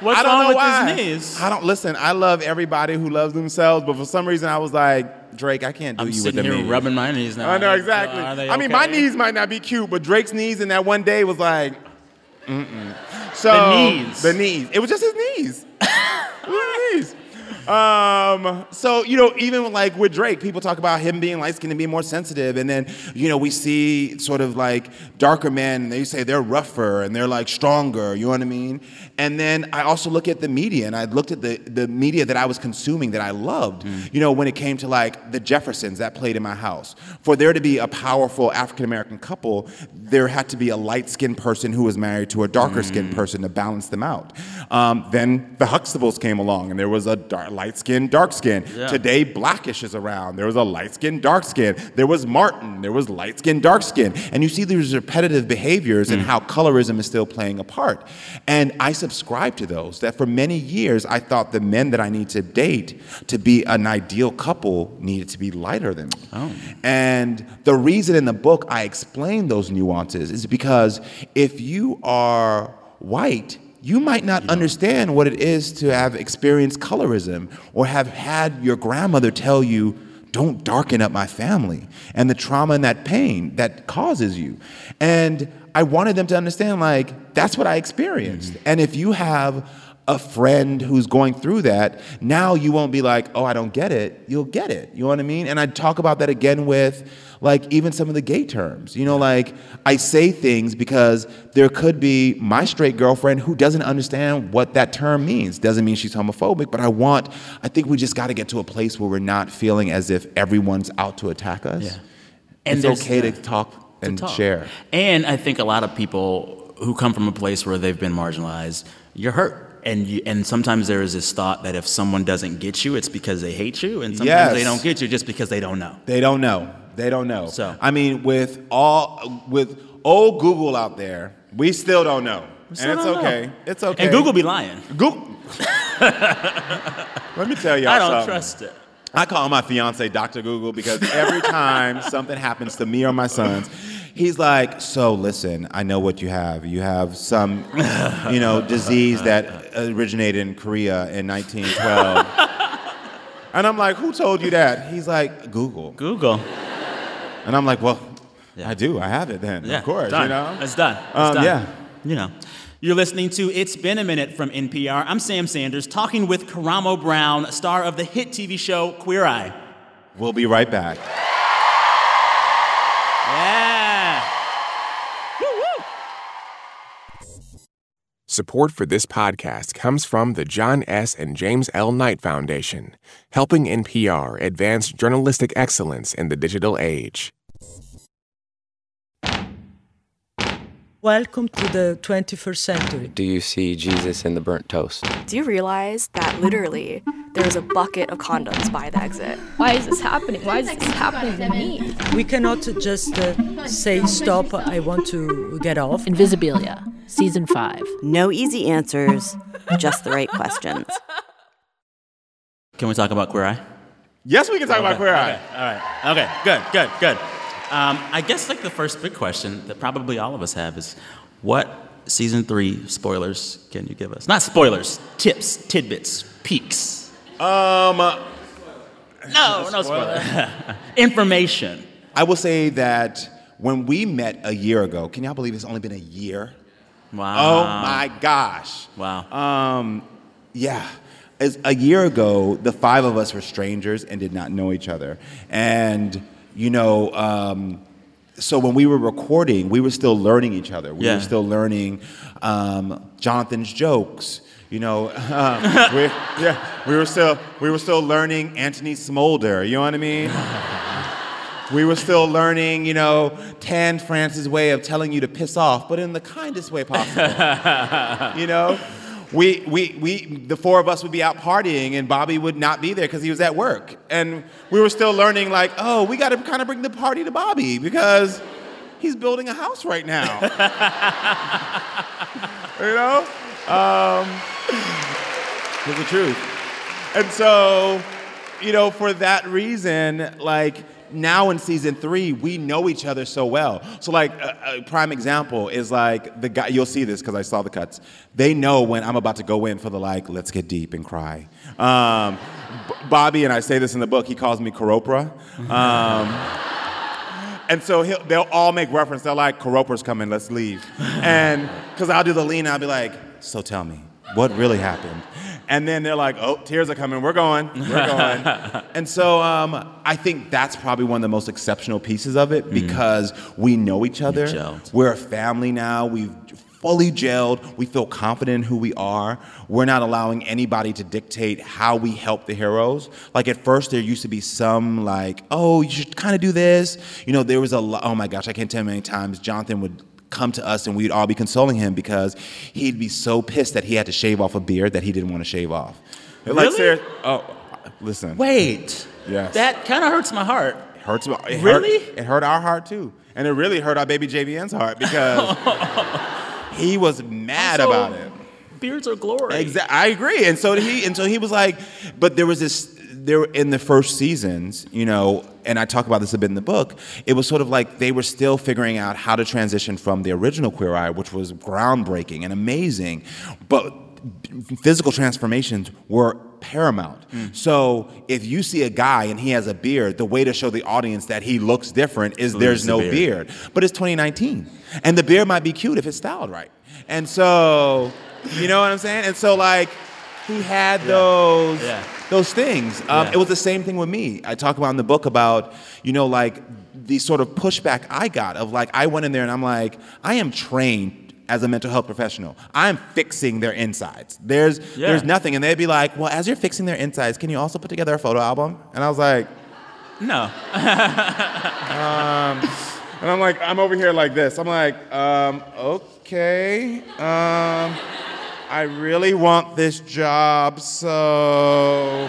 What's I don't wrong know with why. his knees? I don't listen. I love everybody who loves themselves, but for some reason I was like, Drake, I can't do I'm you with sitting the here rubbing my knees now. I know exactly. They I mean, my knees might not be cute, but Drake's knees in that one day was like, mm-mm. So The knees. the knees. It was just his knees. His knees. Um, so you know, even like with Drake, people talk about him being light skinned and being more sensitive, and then you know we see sort of like darker men. And they say they're rougher and they're like stronger. You know what I mean? And then I also look at the media, and I looked at the the media that I was consuming that I loved. Mm. You know, when it came to like the Jeffersons that played in my house, for there to be a powerful African American couple, there had to be a light skinned person who was married to a darker skinned mm. person to balance them out. Um, then the Huxtables came along, and there was a dark, light skinned, dark skin. Today, Blackish is around. There was a light skinned, dark skin. There was Martin. There was light skinned, dark skin. And you see these repetitive behaviors and mm. how colorism is still playing a part. And I subscribe to those. That for many years, I thought the men that I need to date to be an ideal couple needed to be lighter than me. Oh. And the reason in the book I explain those nuances is because if you are white, you might not understand what it is to have experienced colorism or have had your grandmother tell you, don't darken up my family, and the trauma and that pain that causes you. And I wanted them to understand, like, that's what I experienced. Mm-hmm. And if you have a friend who's going through that, now you won't be like, oh, I don't get it. You'll get it. You know what I mean? And I talk about that again with like even some of the gay terms. You know, like I say things because there could be my straight girlfriend who doesn't understand what that term means. Doesn't mean she's homophobic, but I want, I think we just got to get to a place where we're not feeling as if everyone's out to attack us. Yeah. And it's okay to talk to and talk. share. And I think a lot of people who come from a place where they've been marginalized, you're hurt. And, you, and sometimes there is this thought that if someone doesn't get you, it's because they hate you. And sometimes Yes. they don't get you just because they don't know. They don't know. They don't know. So- I mean, with all with old Google out there, we still don't know, still and it's don't know. okay. It's okay. And Google be lying. Google. Let me tell y'all I don't something. trust it. I call my fiance Dr. Google because every time something happens to me or my sons, he's like, "So listen, I know what you have. You have some, you know, disease that originated in Korea in 1912." and I'm like, "Who told you that?" He's like, "Google." Google. And I'm like, "Well, Yeah. I do. I have it then. Yeah. of course, done. you know." It's done. It's Um, done. yeah. You know. You're listening to It's Been a Minute from NPR. I'm Sam Sanders, talking with Karamo Brown, star of the hit TV show Queer Eye. We'll be right back. Yeah. Support for this podcast comes from the John S. and James L. Knight Foundation, helping NPR advance journalistic excellence in the digital age. Welcome to the 21st century. Do you see Jesus in the burnt toast? Do you realize that literally there's a bucket of condoms by the exit? Why is this happening? Why is this happening to me? We cannot just uh, say, stop, I want to get off. Invisibilia, season five. No easy answers, just the right questions. Can we talk about Queer Eye? Yes, we can talk about Queer Eye. okay, All right. Okay, good, good, good. Um, I guess like the first big question that probably all of us have is what season three spoilers can you give us? Not spoilers, tips, tidbits, peaks. Um, No, no spoilers. Information. I will say that when we met a year ago, can y'all believe it's only been a year? Wow. Oh my gosh. Wow. Um, yeah. As a year ago, the five of us were strangers and did not know each other. And, you know, um, so when we were recording, we were still learning each other. We Yeah. were still learning um, Jonathan's jokes. You know, um, we, yeah, we were still we were still learning Antoni Smolder. You know what I mean? We were still learning, you know, Tan France's way of telling you to piss off, but in the kindest way possible. you know, we, we, we, the four of us would be out partying, and Bobby would not be there because he was at work, and we were still learning, like, oh, we got to kind of bring the party to Bobby because he's building a house right now. you know, um, it's the truth. And so, you know, for that reason, like now in season three, we know each other so well. So, like, a, a prime example is like the guy, you'll see this because I saw the cuts. They know when I'm about to go in for the like, let's get deep and cry. Um, Bobby, and I say this in the book, he calls me Karopra. Um, and so they'll all make reference. They're like, Karopra's coming, let's leave. And because I'll do the lean, I'll be like, so tell me, what really happened? And then they're like, oh, tears are coming, we're going, we're going. and so um, I think that's probably one of the most exceptional pieces of it because we know each other. We're a family now. We've fully gelled. We feel confident in who we are. We're not allowing anybody to dictate how we help the heroes. Like at first, there used to be some like, oh, you should kind of do this. You know, there was a lot. Oh my gosh, I can't tell you how many times Jonathan would come to us and we'd all be consoling him because he'd be so pissed that he had to shave off a beard that he didn't want to shave off. Like, Really? oh, uh, listen. Wait. Yes. That kind of hurts my heart. It hurts. my- It Really? Hurt, it hurt our heart too, and it really hurt our baby JVN's heart because he was mad about it. Beards are glory. Exactly. I agree. And so he. And so he was like, but there was this. There were in the first seasons, you know, and I talk about this a bit in the book. It was sort of like they were still figuring out how to transition from the original Queer Eye, which was groundbreaking and amazing, but physical transformations were paramount. So if you see a guy and he has a beard, the way to show the audience that he looks different is Lose there's the no beard. beard. But it's 2019, and the beard might be cute if it's styled right. And so, you know what I'm saying? And so like he had those Yeah. those things. Um, Yeah. It was the same thing with me. I talk about in the book about you know like the sort of pushback I got of like I went in there and I'm like I am trained as a mental health professional. I'm fixing their insides. There's Yeah. there's nothing, and they'd be like, well, as you're fixing their insides, can you also put together a photo album? And I was like. No. And I'm like, I'm over here like this. I'm like, um, okay. Um, I really want this job, so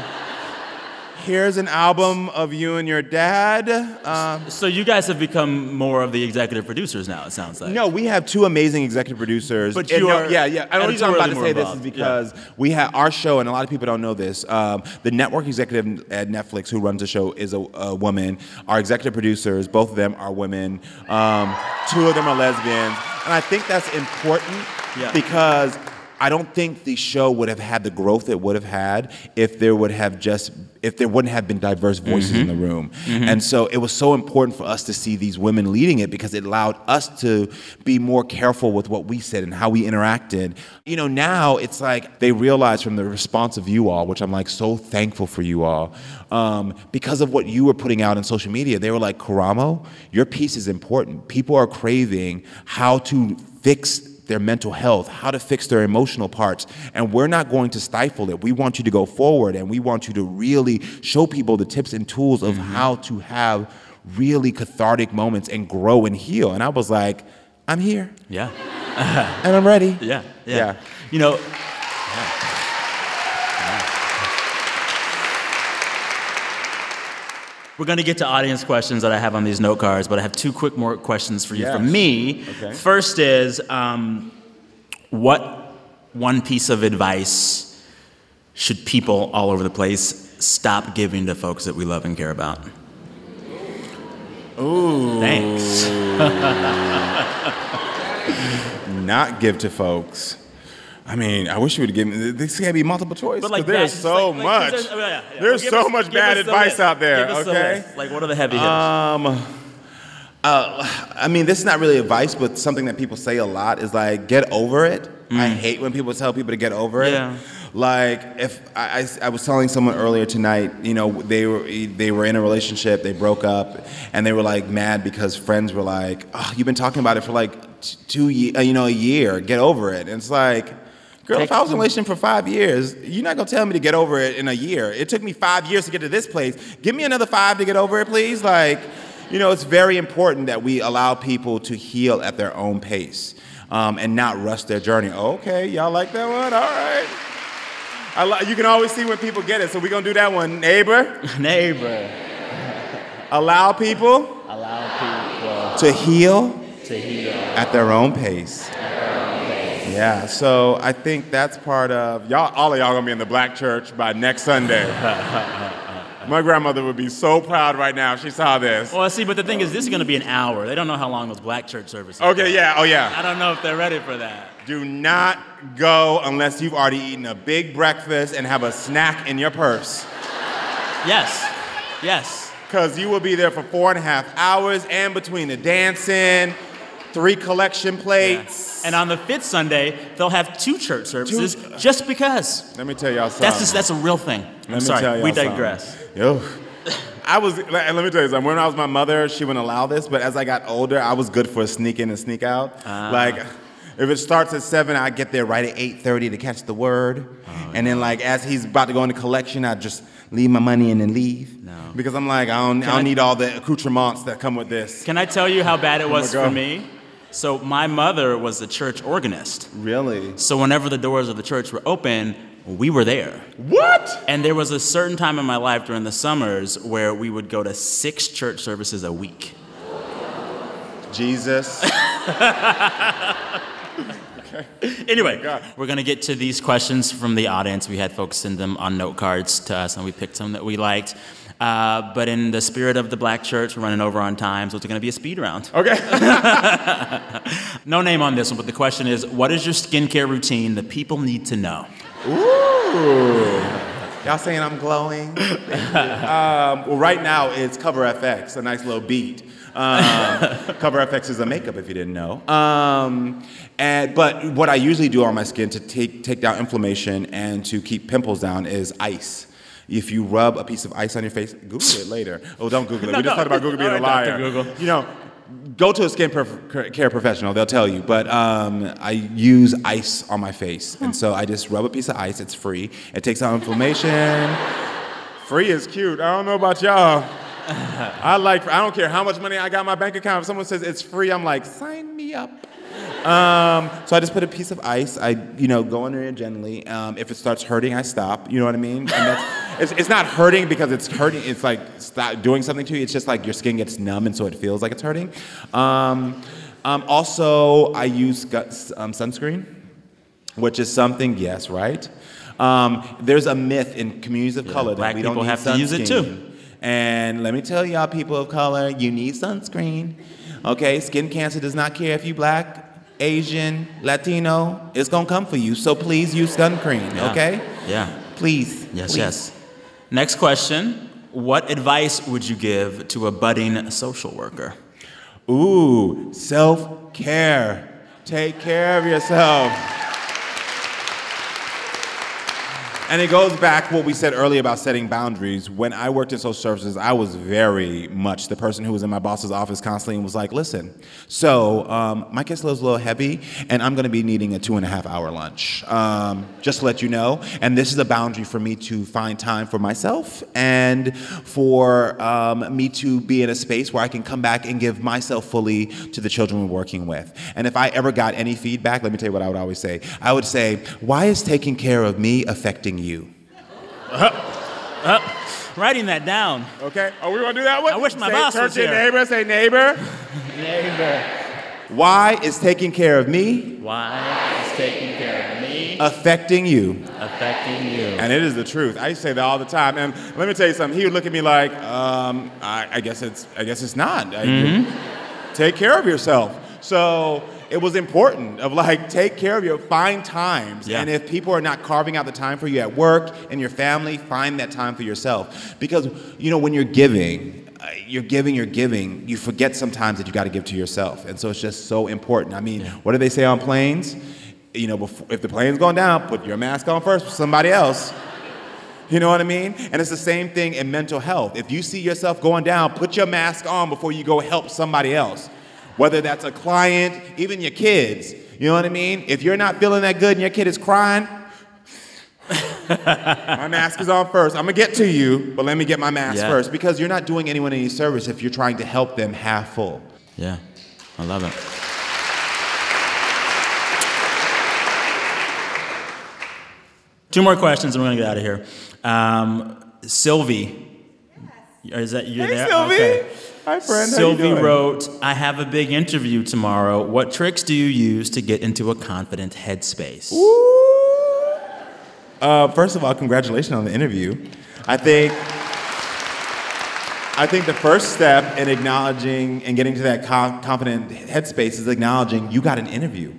here's an album of you and your dad. Um, So you guys have become more of the executive producers now. It sounds like. no, we have two amazing executive producers. But you no, are yeah, yeah. I don't reason I'm about to say more this is involved. because we have our show, and a lot of people don't know this. Um, the network executive at Netflix who runs the show is a, a woman. Our executive producers, both of them are women. Um, two of them are lesbians, and I think that's important Yeah. because I don't think the show would have had the growth it would have had if there would have just if there wouldn't have been diverse voices in the room. And so it was so important for us to see these women leading it because it allowed us to be more careful with what we said and how we interacted. You know, now it's like they realize from the response of you all, which I'm like so thankful for you all, um, because of what you were putting out on social media. They were like, Karamo, your piece is important. People are craving how to fix their mental health, how to fix their emotional parts. And we're not going to stifle it. We want you to go forward and we want you to really show people the tips and tools of mm-hmm. how to have really cathartic moments and grow and heal. And I was like, I'm here Yeah. and I'm ready. Yeah. Yeah. Yeah. You know, We're going to get to audience questions that I have on these note cards, but I have two quick more questions for you Yes. from me. Okay. First is um, what one piece of advice should people all over the place stop giving to folks that we love and care about? Ooh. Thanks. Not give to folks. I mean, I wish you would given me. This can't be multiple choice. But like there's that, so like- like, much. there's- oh, yeah, yeah. There's Well, so us- much bad advice out there. Give okay. Like, what are the heavy hitters? Um, uh, I mean, this is not really advice, but something that people say a lot is like, get over it. I hate when people tell people to get over it. Mm. Yeah. Like, if I, I, I was telling someone earlier tonight, you know, they were they were in a relationship, they broke up, and they were like mad because friends were like, oh, you've been talking about it for like t- two, ye- uh, you know, a year. Get over it. And it's like. Girl, if I was in a relationship for five years, you're not gonna tell me to get over it in a year. It took me five years to get to this place. Give me another five to get over it, please. Like, you know, it's very important that we allow people to heal at their own pace um, and not rush their journey. Okay, y'all like that one? All right. I li- you can always see when people get it, so we're gonna do that one. Neighbor, Neighbor, allow people allow people to heal people to heal. at their own pace. Yeah, so I think that's part of y'all. All of y'all gonna be in the black church by next Sunday. My grandmother would be so proud right now if she saw this. Well, see, but the thing is, this is going to be an hour. They don't know how long those black church services. Are. Okay, yeah, oh yeah. I don't know if they're ready for that. Do not go unless you've already eaten a big breakfast and have a snack in your purse. Yes, yes. Because you will be there for four and a half hours and between the dancing, three collection plates. And on the fifth Sunday, they'll have two church services just because. Let me tell y'all something. That's just that's a real thing. I'm Let me sorry. tell y'all we something. digress. Yo. I was, and let me tell you something. When I was my mother, she wouldn't allow this, but as I got older, I was good for a sneak in and sneak out. Ah. Like, if it starts at seven, I get there right at eight thirty to catch the word, Oh, and then like as he's about to go into collection, I just leave my money in and leave. No. Because I'm like, I don't, I don't I- need all the accoutrements that come with this. Can I tell you how bad it was go. for me? So my mother was the church organist. Really? So whenever the doors of the church were open, we were there. What? And there was a certain time in my life during the summers where we would go to six church services a week. Jesus. Anyway, God. we're going to get to these questions from the audience. We had folks send them on note cards to us, and we picked some that we liked. Uh, but in the spirit of the black church, we're running over on time, so it's going to be a speed round. Okay. No name on this one, but the question is what is your skincare routine that people need to know? Ooh. Y'all saying I'm glowing? um, well, right now it's Cover FX, a nice little beat. Um, Cover FX is a makeup, if you didn't know. Um, and, but what I usually do on my skin to take, take down inflammation and to keep pimples down is ice. If you rub a piece of ice on your face, Google it later. Oh, don't Google it. No, we just no. talked about Google being All a liar. Google. You know, go to a skin prof- care professional. They'll tell you. But um, I use ice on my face, and so I just rub a piece of ice. It's free. It takes out inflammation. free is cute. I don't know about y'all. I like. I don't care how much money I got in my bank account. If someone says it's free, I'm like, sign me up. Um, so I just put a piece of ice. I, you know, go in there gently. Um, if it starts hurting, I stop. You know what I mean? And that's, it's, it's not hurting because it's hurting. It's like stop doing something to you. It's just like your skin gets numb, and so it feels like it's hurting. Um, um, also, I use gut, um, sunscreen, which is something. Yes, right. Um, there's a myth in communities of color that we don't have to use it too. And let me tell y'all, people of color, you need sunscreen. Okay, skin cancer does not care if you black, Asian, Latino, it's gonna come for you. So please use sunscreen, Yeah. okay? Yeah. Please. Yes, please. yes. Next question. What advice would you give to a budding social worker? Ooh, self care. Take care of yourself. And it goes back what we said earlier about setting boundaries. When I worked in social services, I was very much the person who was in my boss's office constantly and was like, listen, so um, my kid's are a little heavy, and I'm gonna be needing a two and a half hour lunch. Um, just to let you know. And this is a boundary for me to find time for myself and for um, me to be in a space where I can come back and give myself fully to the children we're working with. And if I ever got any feedback, let me tell you what I would always say. I would say, why is taking care of me affecting you? Uh-huh. Uh-huh. Writing that down. Okay. Are we gonna do that one? I wish my say, boss was to your here. neighbor. Say neighbor. Neighbor. Why is taking care of me Why is taking care of me affecting you? affecting you? And it is the truth. I used to say that all the time. And let me tell you something. He would look at me like, um, I, I guess it's, I guess it's not. I- mm-hmm. Take care of yourself. So it was important of like take care of your find times. Yeah. And if people are not carving out the time for you at work and your family, find that time for yourself. Because you know when you're giving, uh, you're giving, you're giving. You forget sometimes that you got to give to yourself, and so it's just so important. I mean, what do they say on planes? You know, before, if the plane's going down, put your mask on first for somebody else. You know what I mean? And it's the same thing in mental health. If you see yourself going down, put your mask on before you go help somebody else. Whether that's a client, even your kids. You know what I mean? If you're not feeling that good and your kid is crying, my mask is on first. I'm gonna get to you, but let me get my mask Yeah. first because you're not doing anyone any service if you're trying to help them half full. Yeah, I love it. Two more questions and we're gonna get out of here. Um, Sylvie, is that you Hey, there? Sylvie. Okay. Hi, friend. Sylvie wrote, "I have a big interview tomorrow. What tricks do you use to get into a confident headspace?" Uh, first of all, congratulations on the interview. I think I think the first step in acknowledging and getting to that con- confident headspace is acknowledging you got an interview.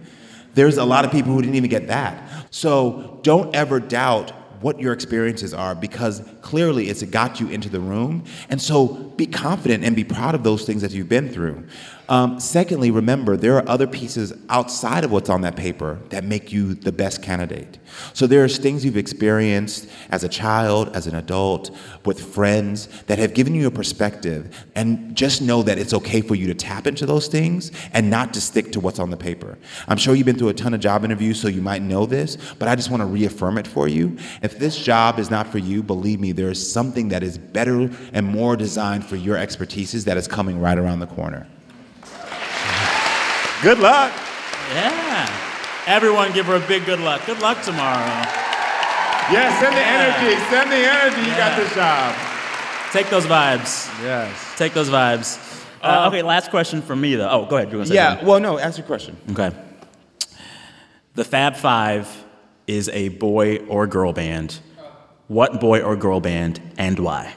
There's a lot of people who didn't even get that. So don't ever doubt what your experiences are because clearly it's got you into the room. And so be confident and be proud of those things that you've been through. Um, secondly, remember there are other pieces outside of what's on that paper that make you the best candidate. So there's things you've experienced as a child, as an adult, with friends that have given you a perspective. And just know that it's okay for you to tap into those things and not to stick to what's on the paper. I'm sure you've been through a ton of job interviews, so you might know this, but I just want to reaffirm it for you. If this job is not for you, believe me, there is something that is better and more designed for your expertises that is coming right around the corner. Good luck. Yeah. Everyone, give her a big good luck. Good luck tomorrow. Yes, send the energy. Send the energy. You got this job. Take those vibes. Yes. Take those vibes. Uh, okay, last question from me though. Oh, go ahead. You want to Yeah, something? well, no, ask your question. Okay. The Fab Five is a boy or girl band. What boy or girl band and why?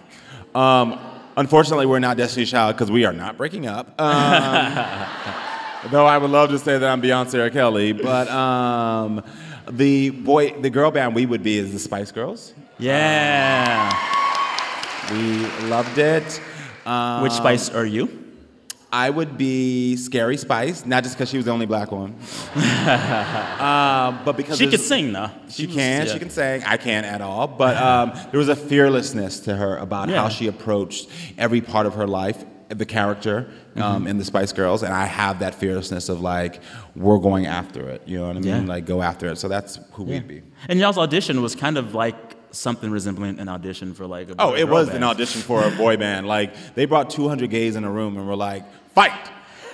Um, unfortunately, we're not Destiny Child because we are not breaking up. Um, though I would love to say that I'm Beyonce or Kelly, but um, the boy, the girl band we would be is the Spice Girls. Yeah. We loved it. Um, Which Spice are you? I would be Scary Spice, not just because she was the only black one, um, but because She could sing though. She was- can. yeah. She can sing. I can't at all. But um, there was a fearlessness to her about Yeah. how she approached every part of her life, the character Mm-hmm. um, in the Spice Girls, and I have that fearlessness of like, we're going after it. You know what I mean? Yeah. Like, go after it. So that's who we'd be. And y'all's audition was kind of like something resembling an audition for like a boy Oh, it was band. an audition for a boy band. Like, they brought 200 gays in a room and were like, fight.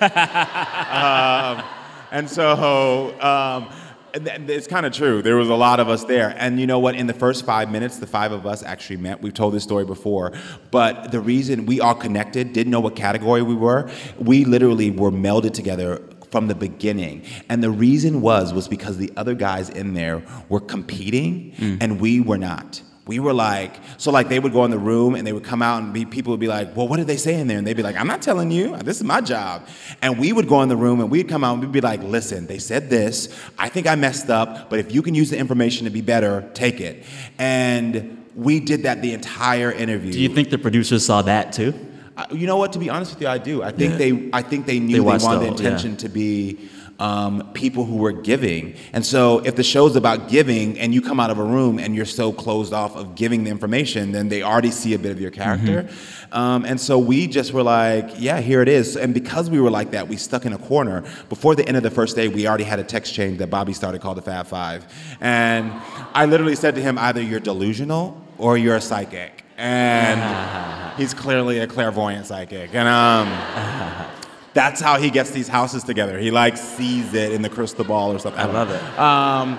um, and so um, it's kind of true. There was a lot of us there. And you know what? In the first five minutes, the five of us actually met. We've told this story before. But the reason we all connected, didn't know what category we were, we literally were melded together from the beginning. And the reason was was because the other guys in there were competing mm. and we were not. We were like, so like they would go in the room and they would come out and be, people would be like, well, what did they say in there? And they'd be like, I'm not telling you. This is my job. And we would go in the room and we'd come out and we'd be like, listen, they said this. I think I messed up, but if you can use the information to be better, take it. And we did that the entire interview. Do you think the producers saw that too? Uh, you know what? To be honest with you, I do. I think Yeah. they, I think they knew They they, wanted the the whole- yeah. intention to be um, people who were giving. And so, if the show's about giving, and you come out of a room and you're so closed off of giving the information, then they already see a bit of your character. Mm-hmm. Um, and so we just were like, yeah, here it is. And because we were like that, we stuck in a corner. Before the end of the first day, we already had a text chain that Bobby started called the Fab Five. And I literally said to him, either you're delusional or you're a psychic. And he's clearly a clairvoyant psychic. And um, that's how he gets these houses together. He like sees it in the crystal ball or something. I love know. it. Um,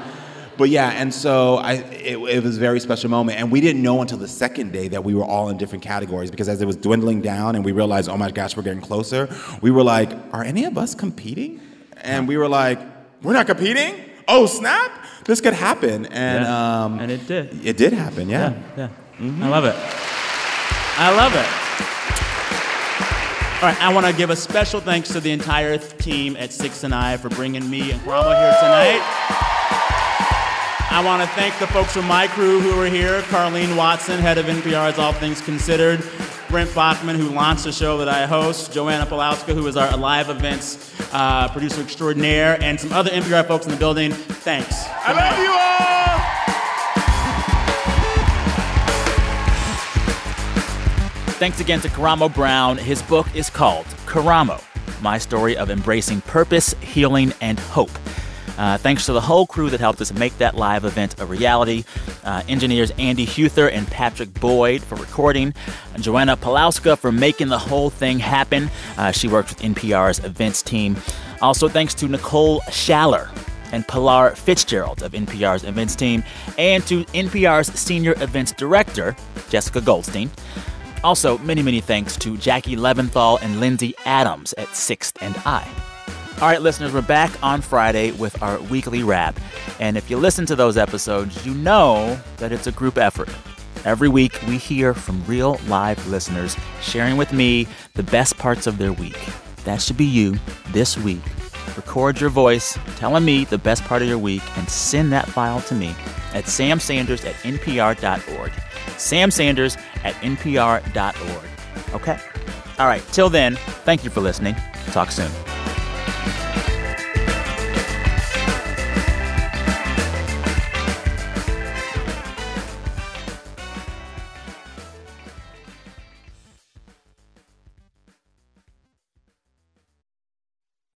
but yeah, and so I, it, it was a very special moment, and we didn't know until the second day that we were all in different categories because as it was dwindling down, and we realized, oh my gosh, we're getting closer. We were like, are any of us competing? And we were like, we're not competing. Oh snap! This could happen, and Yeah. um, And it did. it did happen. Yeah. Yeah. I love it. I love it. All right, I want to give a special thanks to the entire team at Sixth and I for bringing me and Karamo here tonight. I want to thank the folks from my crew who were here Carline Watson, head of NPR's All Things Considered, Brent Baughman, who launched the show that I host, Joanna Palauska, who is our live events uh, producer extraordinaire, and some other NPR folks in the building. Thanks. I love you all. Thanks again to Karamo Brown. His book is called Karamo My Story of Embracing Purpose, Healing, and Hope. Uh, thanks to the whole crew that helped us make that live event a reality. Uh, engineers Andy Huether and Patrick Boyd for recording. Joanna Palauska for making the whole thing happen. Uh, she worked with NPR's events team. Also, thanks to Nicole Schaller and Pilar Fitzgerald of NPR's events team, and to NPR's senior events director, Jessica Goldstein. Also, many, many thanks to Jackie Leventhal and Lindsay Adams at Sixth and I. All right, listeners, we're back on Friday with our weekly wrap. And if you listen to those episodes, you know that it's a group effort. Every week, we hear from real live listeners sharing with me the best parts of their week. That should be you this week. Record your voice telling me the best part of your week and send that file to me at samsanders at npr.org. Sam Sanders at npr.org. Okay? All right, till then, thank you for listening. Talk soon.